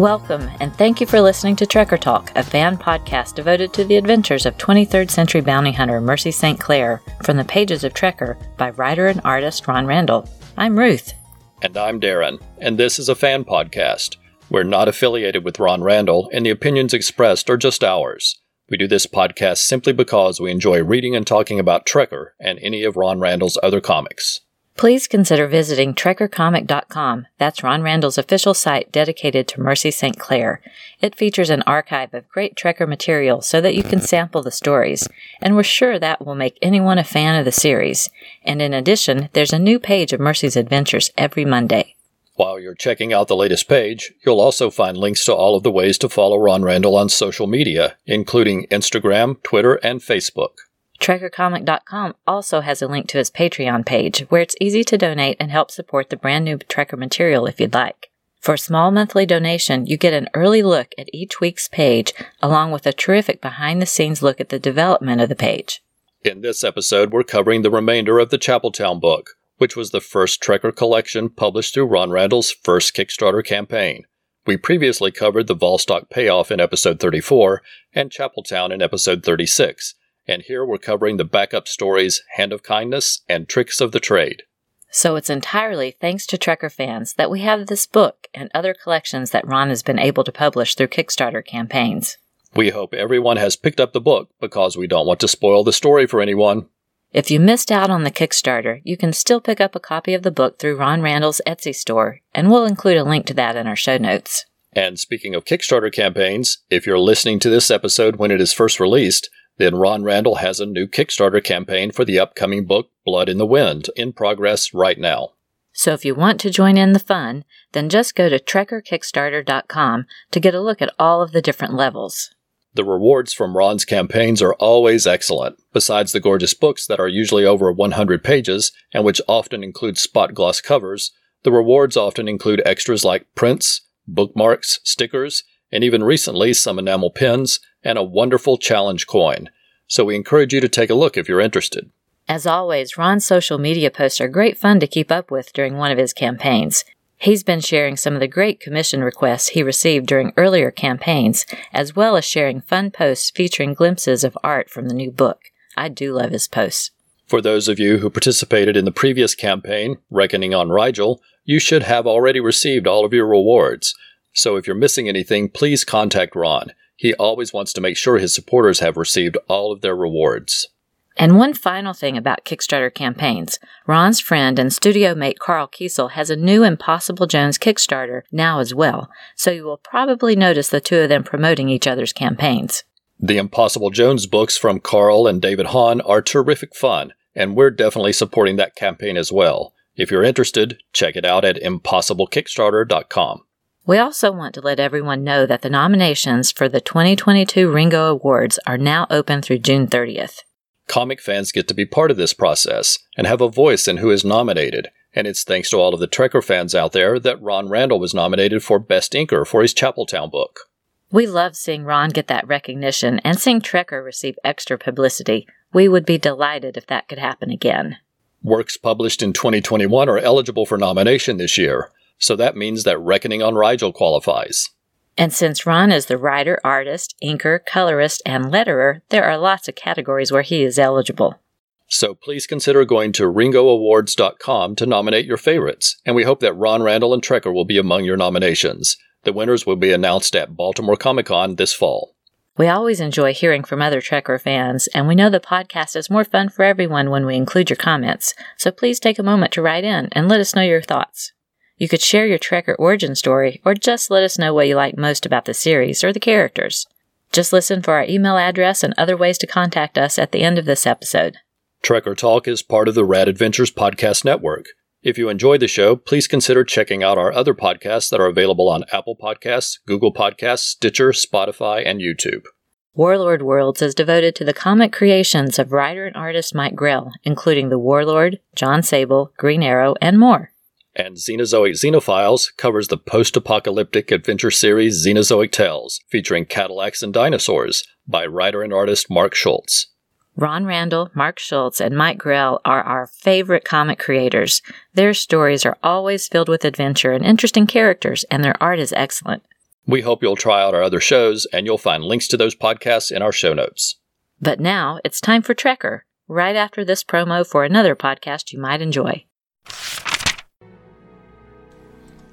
Welcome, and thank you for listening to Trekker Talk, a fan podcast devoted to the adventures of 23rd century bounty hunter Mercy St. Clair from the pages of Trekker by writer and artist Ron Randall. I'm Ruth. And I'm Darren, and this is a fan podcast. We're not affiliated with Ron Randall, and the opinions expressed are just ours. We do this podcast simply because we enjoy reading and talking about Trekker and any of Ron Randall's other comics please consider visiting trekkercomic.com. That's Ron Randall's official site dedicated to Mercy St. Clair. It features an archive of great Trekker material so that you can sample the stories, and we're sure that will make anyone a fan of the series. And in addition, there's a new page of Mercy's adventures every Monday. While you're checking out the latest page, you'll also find links to all of the ways to follow Ron Randall on social media, including Instagram, Twitter, and Facebook. TrekkerComic.com also has a link to his Patreon page where it's easy to donate and help support the brand new Trekker material if you'd like. For a small monthly donation, you get an early look at each week's page along with a terrific behind the scenes look at the development of the page. In this episode, we're covering the remainder of the Chapeltown book, which was the first Trekker collection published through Ron Randall's first Kickstarter campaign. We previously covered the Volstock payoff in episode 34 and Chapeltown in episode 36 and here we're covering the backup stories Hand of Kindness and Tricks of the Trade. So it's entirely thanks to Trekker fans that we have this book and other collections that Ron has been able to publish through Kickstarter campaigns. We hope everyone has picked up the book because we don't want to spoil the story for anyone. If you missed out on the Kickstarter, you can still pick up a copy of the book through Ron Randall's Etsy store, and we'll include a link to that in our show notes. And speaking of Kickstarter campaigns, if you're listening to this episode when it is first released, then Ron Randall has a new Kickstarter campaign for the upcoming book Blood in the Wind in progress right now. So if you want to join in the fun, then just go to trekkerkickstarter.com to get a look at all of the different levels. The rewards from Ron's campaigns are always excellent. Besides the gorgeous books that are usually over 100 pages and which often include spot gloss covers, the rewards often include extras like prints, bookmarks, stickers, and even recently some enamel pins and a wonderful challenge coin. So we encourage you to take a look if you're interested. As always, Ron's social media posts are great fun to keep up with during one of his campaigns. He's been sharing some of the great commission requests he received during earlier campaigns, as well as sharing fun posts featuring glimpses of art from the new book. I do love his posts. For those of you who participated in the previous campaign, Reckoning on Rigel, you should have already received all of your rewards. So if you're missing anything, please contact Ron. He always wants to make sure his supporters have received all of their rewards. And one final thing about Kickstarter campaigns Ron's friend and studio mate Karl Kesel has a new Impossible Jones Kickstarter now as well, so you will probably notice the two of them promoting each other's campaigns. The Impossible Jones books from Carl and David Hahn are terrific fun, and we're definitely supporting that campaign as well. If you're interested, check it out at impossiblekickstarter.com. We also want to let everyone know that the nominations for the 2022 Ringo Awards are now open through June 30th. Comic fans get to be part of this process and have a voice in who is nominated, and it's thanks to all of the Trekker fans out there that Ron Randall was nominated for Best Inker for his Chapeltown book. We love seeing Ron get that recognition and seeing Trekker receive extra publicity. We would be delighted if that could happen again. Works published in 2021 are eligible for nomination this year, so that means that Reckoning on Rigel qualifies. And since Ron is the writer, artist, inker, colorist, and letterer, there are lots of categories where he is eligible. So please consider going to ringoawards.com to nominate your favorites, and we hope that Ron Randall and Trekker will be among your nominations. The winners will be announced at Baltimore Comic Con this fall. We always enjoy hearing from other Trekker fans, and we know the podcast is more fun for everyone when we include your comments, so please take a moment to write in and let us know your thoughts. You could share your Trekker origin story, or just let us know what you like most about the series or the characters. Just listen for our email address and other ways to contact us at the end of this episode. Trekker Talk is part of the Rad Adventures Podcast Network. If you enjoyed the show, please consider checking out our other podcasts that are available on Apple Podcasts, Google Podcasts, Stitcher, Spotify, and YouTube. Warlord Worlds is devoted to the comic creations of writer and artist Mike Grell, including The Warlord, John Sable, Green Arrow, and more and Xenozoic Xenophiles covers the post apocalyptic adventure series Xenozoic Tales, featuring Cadillacs and dinosaurs, by writer and artist Mark Schultz. Ron Randall, Mark Schultz, and Mike Grell are our favorite comic creators. Their stories are always filled with adventure and interesting characters, and their art is excellent. We hope you'll try out our other shows, and you'll find links to those podcasts in our show notes. But now it's time for Trekker, right after this promo for another podcast you might enjoy.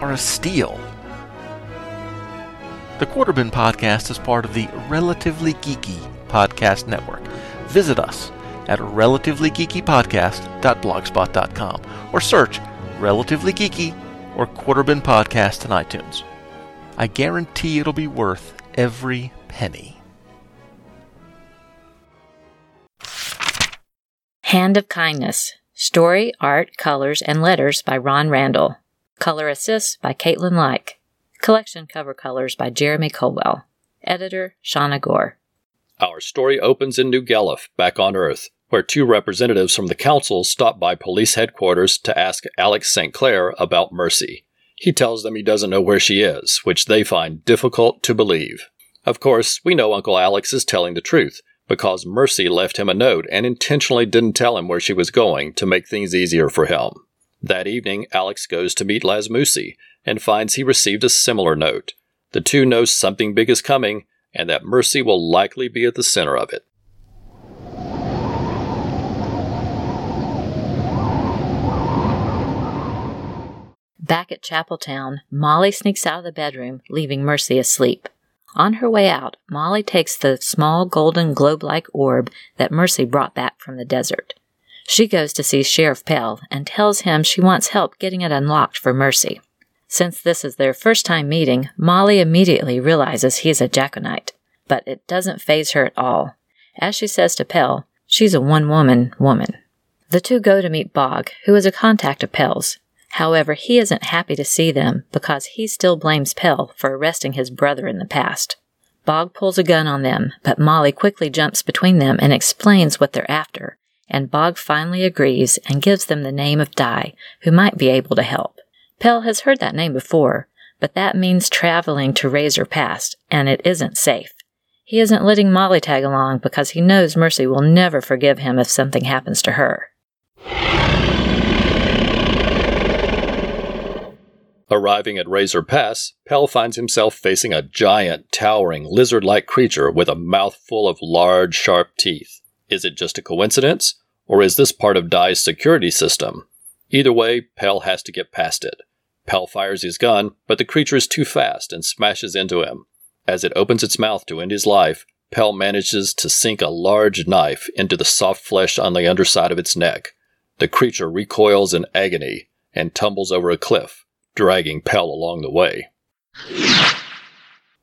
are a steal. The Quarterbin podcast is part of the Relatively Geeky Podcast Network. Visit us at relativelygeekypodcast.blogspot.com or search Relatively Geeky or Quarterbin Podcast in iTunes. I guarantee it'll be worth every penny. Hand of Kindness Story, Art, Colors, and Letters by Ron Randall. Color Assist by Caitlin Like. Collection cover colors by Jeremy Colwell. Editor Shauna Gore. Our story opens in New Guelph, back on Earth, where two representatives from the council stop by police headquarters to ask Alex St. Clair about Mercy. He tells them he doesn't know where she is, which they find difficult to believe. Of course, we know Uncle Alex is telling the truth, because Mercy left him a note and intentionally didn't tell him where she was going to make things easier for him. That evening, Alex goes to meet Lasmusi and finds he received a similar note. The two know something big is coming and that Mercy will likely be at the center of it. Back at Chapeltown, Molly sneaks out of the bedroom, leaving Mercy asleep. On her way out, Molly takes the small golden globe like orb that Mercy brought back from the desert. She goes to see Sheriff Pell and tells him she wants help getting it unlocked for Mercy. Since this is their first time meeting, Molly immediately realizes he's a Jaconite, but it doesn't phase her at all. As she says to Pell, she's a one woman woman. The two go to meet Bog, who is a contact of Pell's. However, he isn't happy to see them because he still blames Pell for arresting his brother in the past. Bog pulls a gun on them, but Molly quickly jumps between them and explains what they're after, and Bog finally agrees and gives them the name of Di, who might be able to help. Pell has heard that name before, but that means traveling to Razor Pass, and it isn't safe. He isn't letting Molly tag along because he knows Mercy will never forgive him if something happens to her. Arriving at Razor Pass, Pell finds himself facing a giant, towering, lizard like creature with a mouth full of large, sharp teeth. Is it just a coincidence? Or is this part of Di's security system? Either way, Pell has to get past it. Pell fires his gun, but the creature is too fast and smashes into him. As it opens its mouth to end his life, Pell manages to sink a large knife into the soft flesh on the underside of its neck. The creature recoils in agony and tumbles over a cliff, dragging Pell along the way.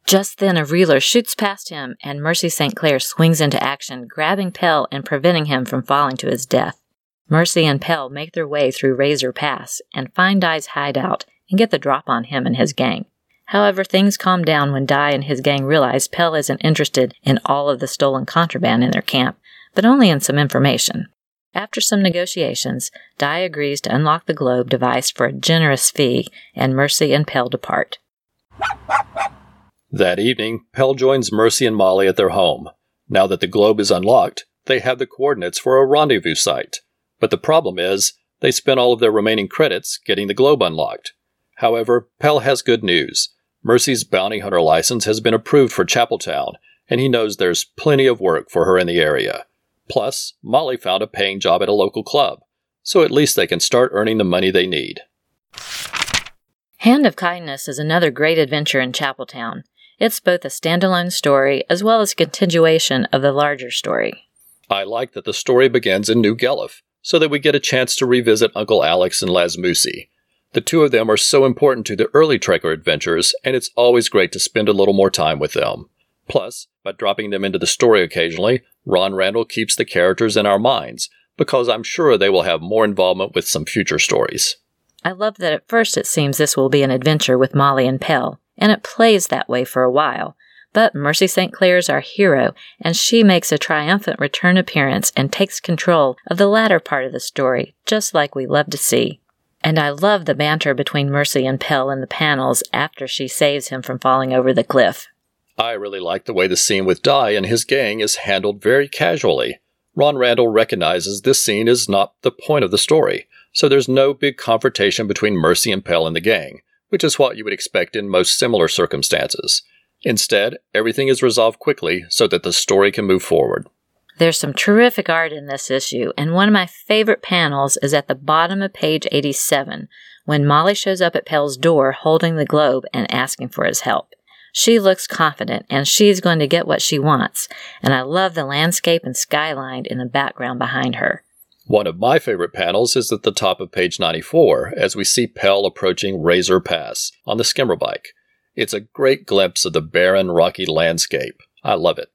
Just then, a reeler shoots past him, and Mercy St. Clair swings into action, grabbing Pell and preventing him from falling to his death. Mercy and Pell make their way through Razor Pass and find Di's hideout and get the drop on him and his gang. However, things calm down when Di and his gang realize Pell isn't interested in all of the stolen contraband in their camp, but only in some information. After some negotiations, Di agrees to unlock the globe device for a generous fee, and Mercy and Pell depart. That evening, Pell joins Mercy and Molly at their home. Now that the globe is unlocked, they have the coordinates for a rendezvous site. But the problem is, they spent all of their remaining credits getting the globe unlocked. However, Pell has good news. Mercy's bounty hunter license has been approved for Chapeltown, and he knows there's plenty of work for her in the area. Plus, Molly found a paying job at a local club, so at least they can start earning the money they need. Hand of Kindness is another great adventure in Chapeltown. It's both a standalone story as well as a continuation of the larger story. I like that the story begins in New Guelph, so that we get a chance to revisit Uncle Alex and Lasmusi. The two of them are so important to the early Trekker adventures, and it's always great to spend a little more time with them. Plus, by dropping them into the story occasionally, Ron Randall keeps the characters in our minds, because I'm sure they will have more involvement with some future stories. I love that at first it seems this will be an adventure with Molly and Pell, and it plays that way for a while. But Mercy St. Clair is our hero, and she makes a triumphant return appearance and takes control of the latter part of the story, just like we love to see. And I love the banter between Mercy and Pell in the panels after she saves him from falling over the cliff. I really like the way the scene with Di and his gang is handled very casually. Ron Randall recognizes this scene is not the point of the story, so there's no big confrontation between Mercy and Pell and the gang, which is what you would expect in most similar circumstances. Instead, everything is resolved quickly so that the story can move forward. There's some terrific art in this issue, and one of my favorite panels is at the bottom of page 87 when Molly shows up at Pell's door holding the globe and asking for his help. She looks confident and she's going to get what she wants, and I love the landscape and skyline in the background behind her. One of my favorite panels is at the top of page 94 as we see Pell approaching Razor Pass on the skimmer bike. It's a great glimpse of the barren, rocky landscape. I love it.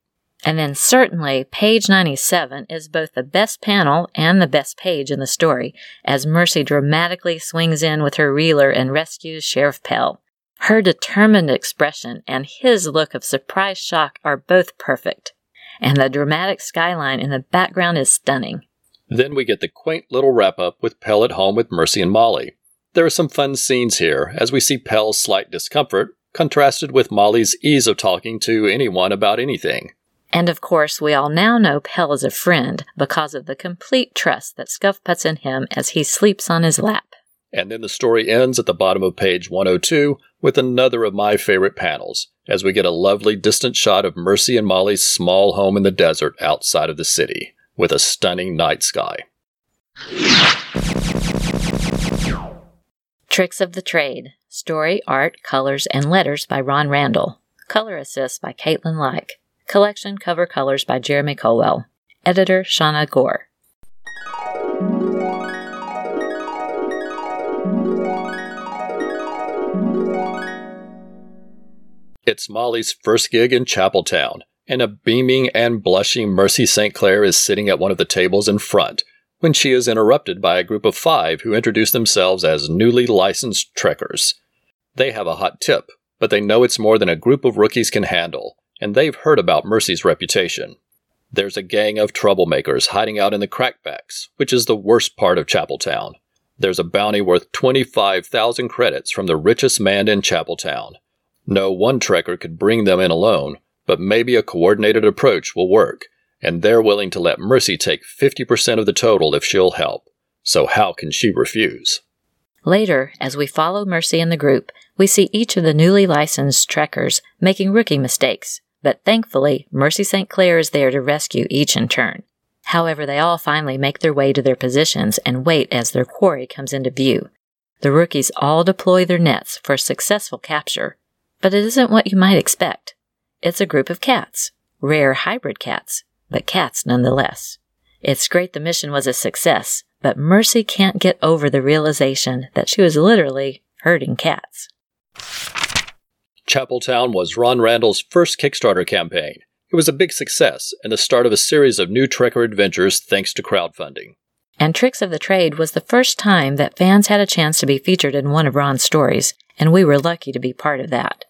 And then certainly page 97 is both the best panel and the best page in the story as Mercy dramatically swings in with her reeler and rescues Sheriff Pell. Her determined expression and his look of surprised shock are both perfect, and the dramatic skyline in the background is stunning. Then we get the quaint little wrap up with Pell at home with Mercy and Molly. There are some fun scenes here as we see Pell's slight discomfort contrasted with Molly's ease of talking to anyone about anything. And of course, we all now know Pell is a friend because of the complete trust that Scuff puts in him as he sleeps on his lap. And then the story ends at the bottom of page 102 with another of my favorite panels, as we get a lovely distant shot of Mercy and Molly's small home in the desert outside of the city, with a stunning night sky. Tricks of the Trade Story, Art, Colors, and Letters by Ron Randall. Color Assist by Caitlin Like. Collection Cover Colors by Jeremy Colwell. Editor Shauna Gore. It's Molly's first gig in Chapeltown, and a beaming and blushing Mercy St. Clair is sitting at one of the tables in front when she is interrupted by a group of five who introduce themselves as newly licensed trekkers. They have a hot tip, but they know it's more than a group of rookies can handle, and they've heard about Mercy's reputation. There's a gang of troublemakers hiding out in the crackbacks, which is the worst part of Chapeltown. There's a bounty worth 25,000 credits from the richest man in Chapeltown, no one trekker could bring them in alone, but maybe a coordinated approach will work, and they're willing to let Mercy take 50% of the total if she'll help. So how can she refuse? Later, as we follow Mercy and the group, we see each of the newly licensed trekkers making rookie mistakes, but thankfully, Mercy St. Clair is there to rescue each in turn. However, they all finally make their way to their positions and wait as their quarry comes into view. The rookies all deploy their nets for a successful capture, but it isn't what you might expect. It's a group of cats, rare hybrid cats, but cats nonetheless. It's great the mission was a success, but Mercy can't get over the realization that she was literally herding cats. Chapeltown was Ron Randall's first Kickstarter campaign. It was a big success and the start of a series of new Trekker adventures thanks to crowdfunding. And Tricks of the Trade was the first time that fans had a chance to be featured in one of Ron's stories, and we were lucky to be part of that.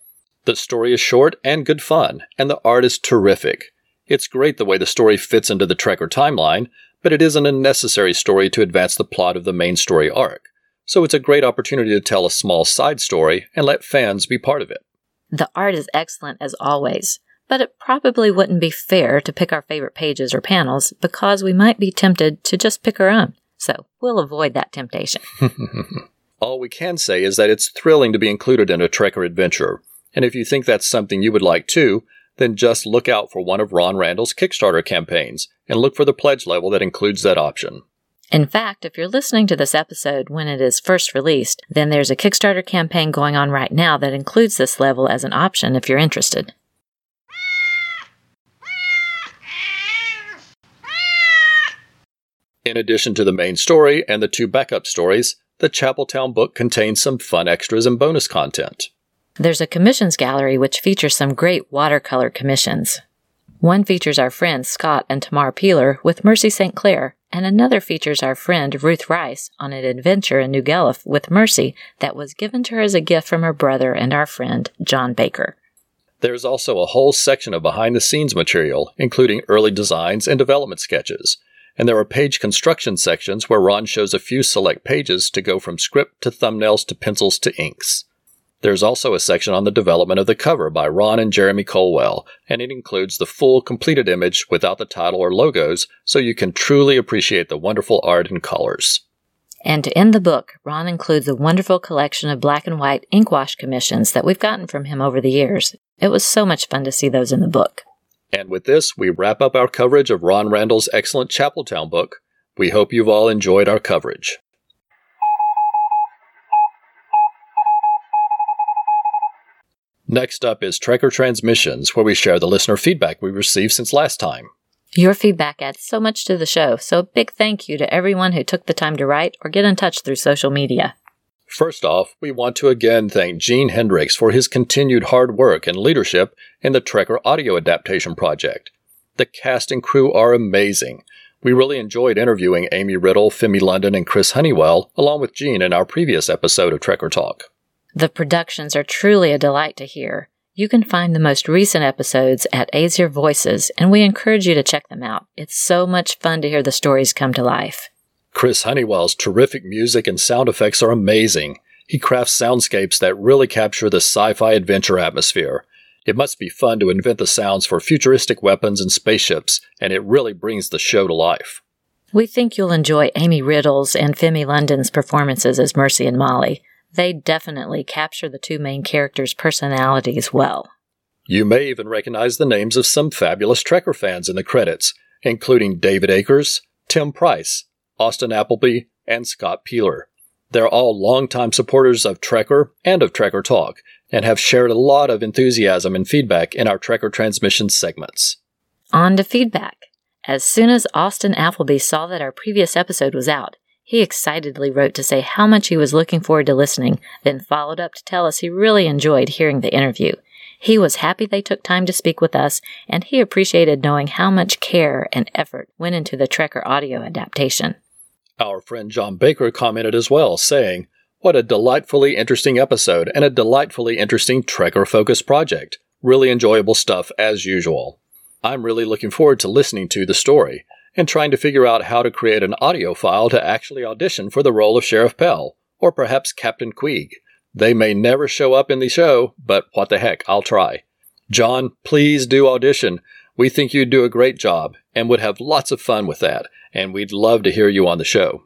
The story is short and good fun, and the art is terrific. It's great the way the story fits into the Trekker timeline, but it isn't a necessary story to advance the plot of the main story arc. So it's a great opportunity to tell a small side story and let fans be part of it. The art is excellent as always, but it probably wouldn't be fair to pick our favorite pages or panels because we might be tempted to just pick our own. So we'll avoid that temptation. All we can say is that it's thrilling to be included in a Trekker adventure, and if you think that's something you would like too, then just look out for one of Ron Randall's Kickstarter campaigns and look for the pledge level that includes that option. In fact, if you're listening to this episode when it is first released, then there's a Kickstarter campaign going on right now that includes this level as an option if you're interested. In addition to the main story and the two backup stories, the Chapeltown book contains some fun extras and bonus content. There's a commissions gallery which features some great watercolor commissions. One features our friends Scott and Tamar Peeler with Mercy St. Clair, and another features our friend Ruth Rice on an adventure in New Guelph with Mercy that was given to her as a gift from her brother and our friend John Baker. There's also a whole section of behind the scenes material, including early designs and development sketches. And there are page construction sections where Ron shows a few select pages to go from script to thumbnails to pencils to inks. There's also a section on the development of the cover by Ron and Jeremy Colwell, and it includes the full completed image without the title or logos, so you can truly appreciate the wonderful art and colors. And to end the book, Ron includes a wonderful collection of black and white ink wash commissions that we've gotten from him over the years. It was so much fun to see those in the book. And with this, we wrap up our coverage of Ron Randall's excellent Chapeltown book. We hope you've all enjoyed our coverage. Next up is Trekker Transmissions, where we share the listener feedback we received since last time. Your feedback adds so much to the show, so a big thank you to everyone who took the time to write or get in touch through social media. First off, we want to again thank Gene Hendricks for his continued hard work and leadership in the Trekker audio adaptation project. The cast and crew are amazing. We really enjoyed interviewing Amy Riddle, Femi London, and Chris Honeywell, along with Gene in our previous episode of Trekker Talk. The productions are truly a delight to hear. You can find the most recent episodes at Aesir Voices, and we encourage you to check them out. It's so much fun to hear the stories come to life. Chris Honeywell's terrific music and sound effects are amazing. He crafts soundscapes that really capture the sci fi adventure atmosphere. It must be fun to invent the sounds for futuristic weapons and spaceships, and it really brings the show to life. We think you'll enjoy Amy Riddle's and Femi London's performances as Mercy and Molly they definitely capture the two main characters' personalities well. You may even recognize the names of some fabulous Trekker fans in the credits, including David Akers, Tim Price, Austin Appleby, and Scott Peeler. They're all longtime supporters of Trekker and of Trekker Talk, and have shared a lot of enthusiasm and feedback in our Trekker transmission segments. On to feedback. As soon as Austin Appleby saw that our previous episode was out, he excitedly wrote to say how much he was looking forward to listening, then followed up to tell us he really enjoyed hearing the interview. He was happy they took time to speak with us, and he appreciated knowing how much care and effort went into the Trekker audio adaptation. Our friend John Baker commented as well, saying, What a delightfully interesting episode and a delightfully interesting Trekker focused project. Really enjoyable stuff as usual. I'm really looking forward to listening to the story and trying to figure out how to create an audio file to actually audition for the role of Sheriff Pell, or perhaps Captain Queeg. They may never show up in the show, but what the heck, I'll try. John, please do audition. We think you'd do a great job and would have lots of fun with that, and we'd love to hear you on the show.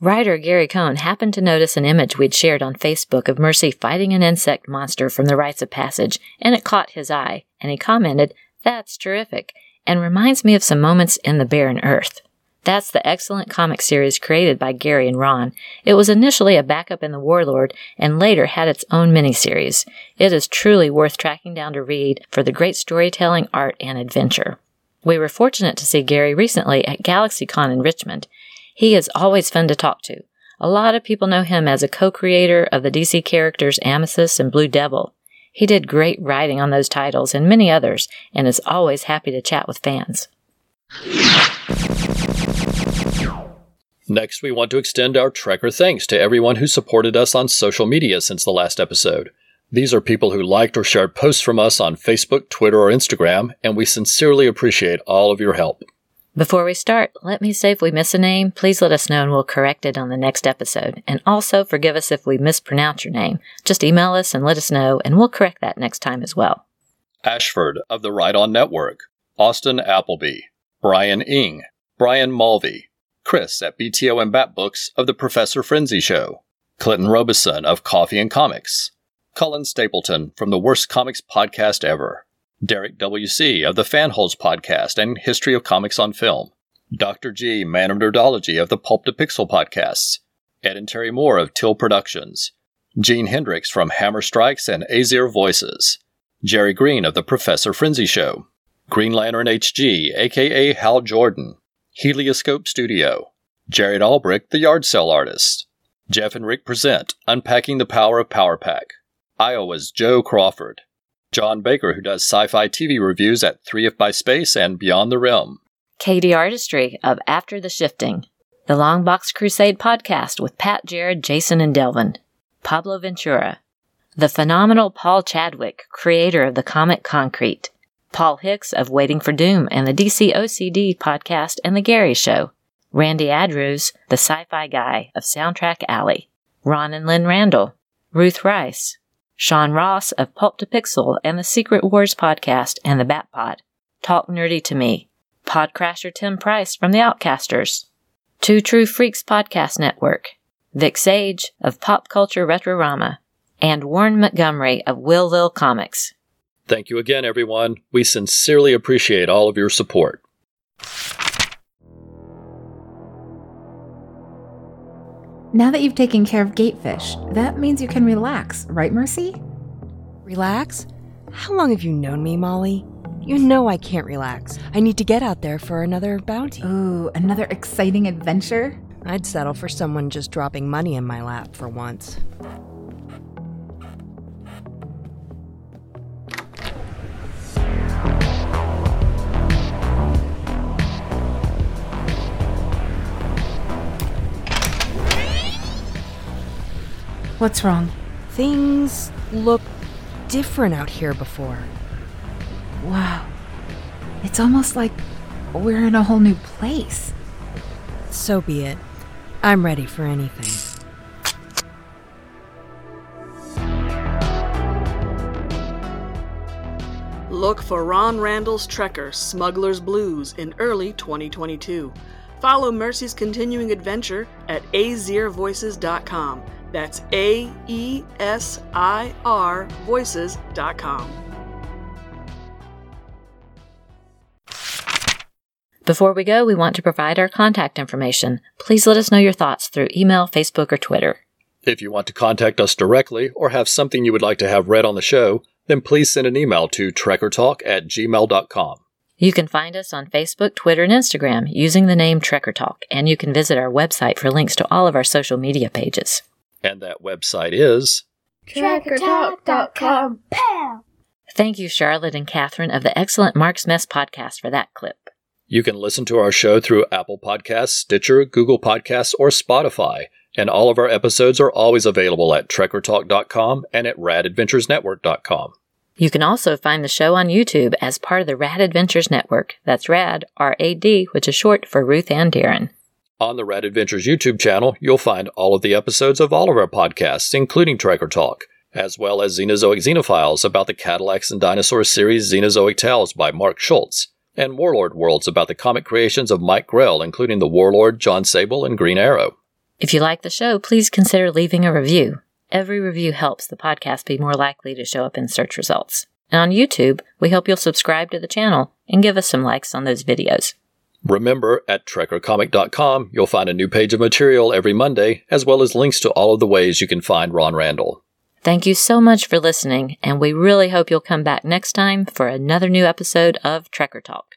Writer Gary Cohn happened to notice an image we'd shared on Facebook of Mercy fighting an insect monster from the rites of passage, and it caught his eye, and he commented, That's terrific and reminds me of some moments in The Barren Earth. That's the excellent comic series created by Gary and Ron. It was initially a backup in The Warlord and later had its own miniseries. It is truly worth tracking down to read for the great storytelling, art, and adventure. We were fortunate to see Gary recently at GalaxyCon in Richmond. He is always fun to talk to. A lot of people know him as a co-creator of the DC characters Amethyst and Blue Devil. He did great writing on those titles and many others, and is always happy to chat with fans. Next, we want to extend our Trekker thanks to everyone who supported us on social media since the last episode. These are people who liked or shared posts from us on Facebook, Twitter, or Instagram, and we sincerely appreciate all of your help. Before we start, let me say if we miss a name, please let us know and we'll correct it on the next episode. And also forgive us if we mispronounce your name. Just email us and let us know, and we'll correct that next time as well. Ashford of the Right On Network, Austin Appleby, Brian Ing, Brian Mulvey, Chris at BTO and Bat Books of the Professor Frenzy Show, Clinton Robeson of Coffee and Comics, Cullen Stapleton from the Worst Comics Podcast Ever, Derek W.C. of the Fanholes podcast and History of Comics on Film, Dr. G. Man of Nerdology of the Pulp to Pixel podcasts, Ed and Terry Moore of Till Productions, Gene Hendricks from Hammer Strikes and Aesir Voices, Jerry Green of the Professor Frenzy Show, Green Lantern HG, aka Hal Jordan, Helioscope Studio, Jared Albrick, the Yard Sale Artist, Jeff and Rick present Unpacking the Power of Power Pack, Iowa's Joe Crawford, John Baker, who does sci fi TV reviews at 3F by Space and Beyond the Realm. Katie Artistry of After the Shifting, the Longbox Crusade podcast with Pat, Jared, Jason, and Delvin, Pablo Ventura, the phenomenal Paul Chadwick, creator of the comic Concrete, Paul Hicks of Waiting for Doom and the DC OCD podcast and The Gary Show, Randy Andrews, the sci fi guy of Soundtrack Alley, Ron and Lynn Randall, Ruth Rice, Sean Ross of Pulp to Pixel and the Secret Wars podcast and the Bat Pod, Talk Nerdy to Me, Podcrasher Tim Price from the Outcasters, Two True Freaks Podcast Network, Vic Sage of Pop Culture Retrorama, and Warren Montgomery of Will Lil Comics. Thank you again, everyone. We sincerely appreciate all of your support. Now that you've taken care of Gatefish, that means you can relax, right, Mercy? Relax? How long have you known me, Molly? You know I can't relax. I need to get out there for another bounty. Ooh, another exciting adventure? I'd settle for someone just dropping money in my lap for once. What's wrong? Things look different out here before. Wow. It's almost like we're in a whole new place. So be it. I'm ready for anything. Look for Ron Randall's Trekker Smuggler's Blues in early 2022. Follow Mercy's continuing adventure at aesirvoices.com. That's A E S I R voices.com. Before we go, we want to provide our contact information. Please let us know your thoughts through email, Facebook, or Twitter. If you want to contact us directly or have something you would like to have read on the show, then please send an email to trekkertalk at gmail.com. You can find us on Facebook, Twitter, and Instagram using the name Trekker Talk, and you can visit our website for links to all of our social media pages. And that website is Trekkertalk.com. Pow! Thank you, Charlotte and Catherine of the excellent Mark's Mess podcast for that clip. You can listen to our show through Apple Podcasts, Stitcher, Google Podcasts, or Spotify, and all of our episodes are always available at trekkertalk.com and at radadventuresnetwork.com. You can also find the show on YouTube as part of the Rad Adventures Network. That's RAD, R A D, which is short for Ruth and Darren. On the Rad Adventures YouTube channel, you'll find all of the episodes of all of our podcasts, including Trekker Talk, as well as Xenozoic Xenophiles about the Cadillacs and Dinosaurs series Xenozoic Tales by Mark Schultz, and Warlord Worlds about the comic creations of Mike Grell, including the Warlord, John Sable, and Green Arrow. If you like the show, please consider leaving a review. Every review helps the podcast be more likely to show up in search results. And on YouTube, we hope you'll subscribe to the channel and give us some likes on those videos. Remember, at trekkercomic.com, you'll find a new page of material every Monday, as well as links to all of the ways you can find Ron Randall. Thank you so much for listening, and we really hope you'll come back next time for another new episode of Trekker Talk.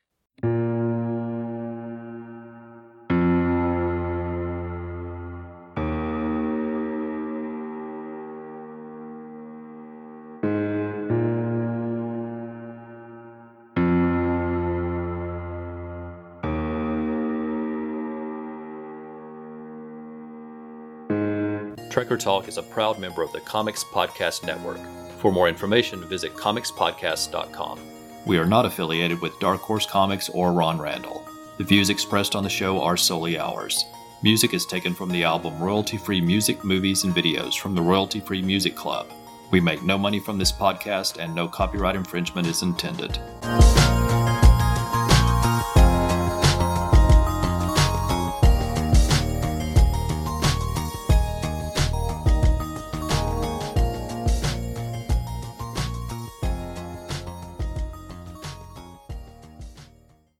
Trekker Talk is a proud member of the Comics Podcast Network. For more information, visit comicspodcast.com. We are not affiliated with Dark Horse Comics or Ron Randall. The views expressed on the show are solely ours. Music is taken from the album Royalty Free Music, Movies, and Videos from the Royalty Free Music Club. We make no money from this podcast and no copyright infringement is intended.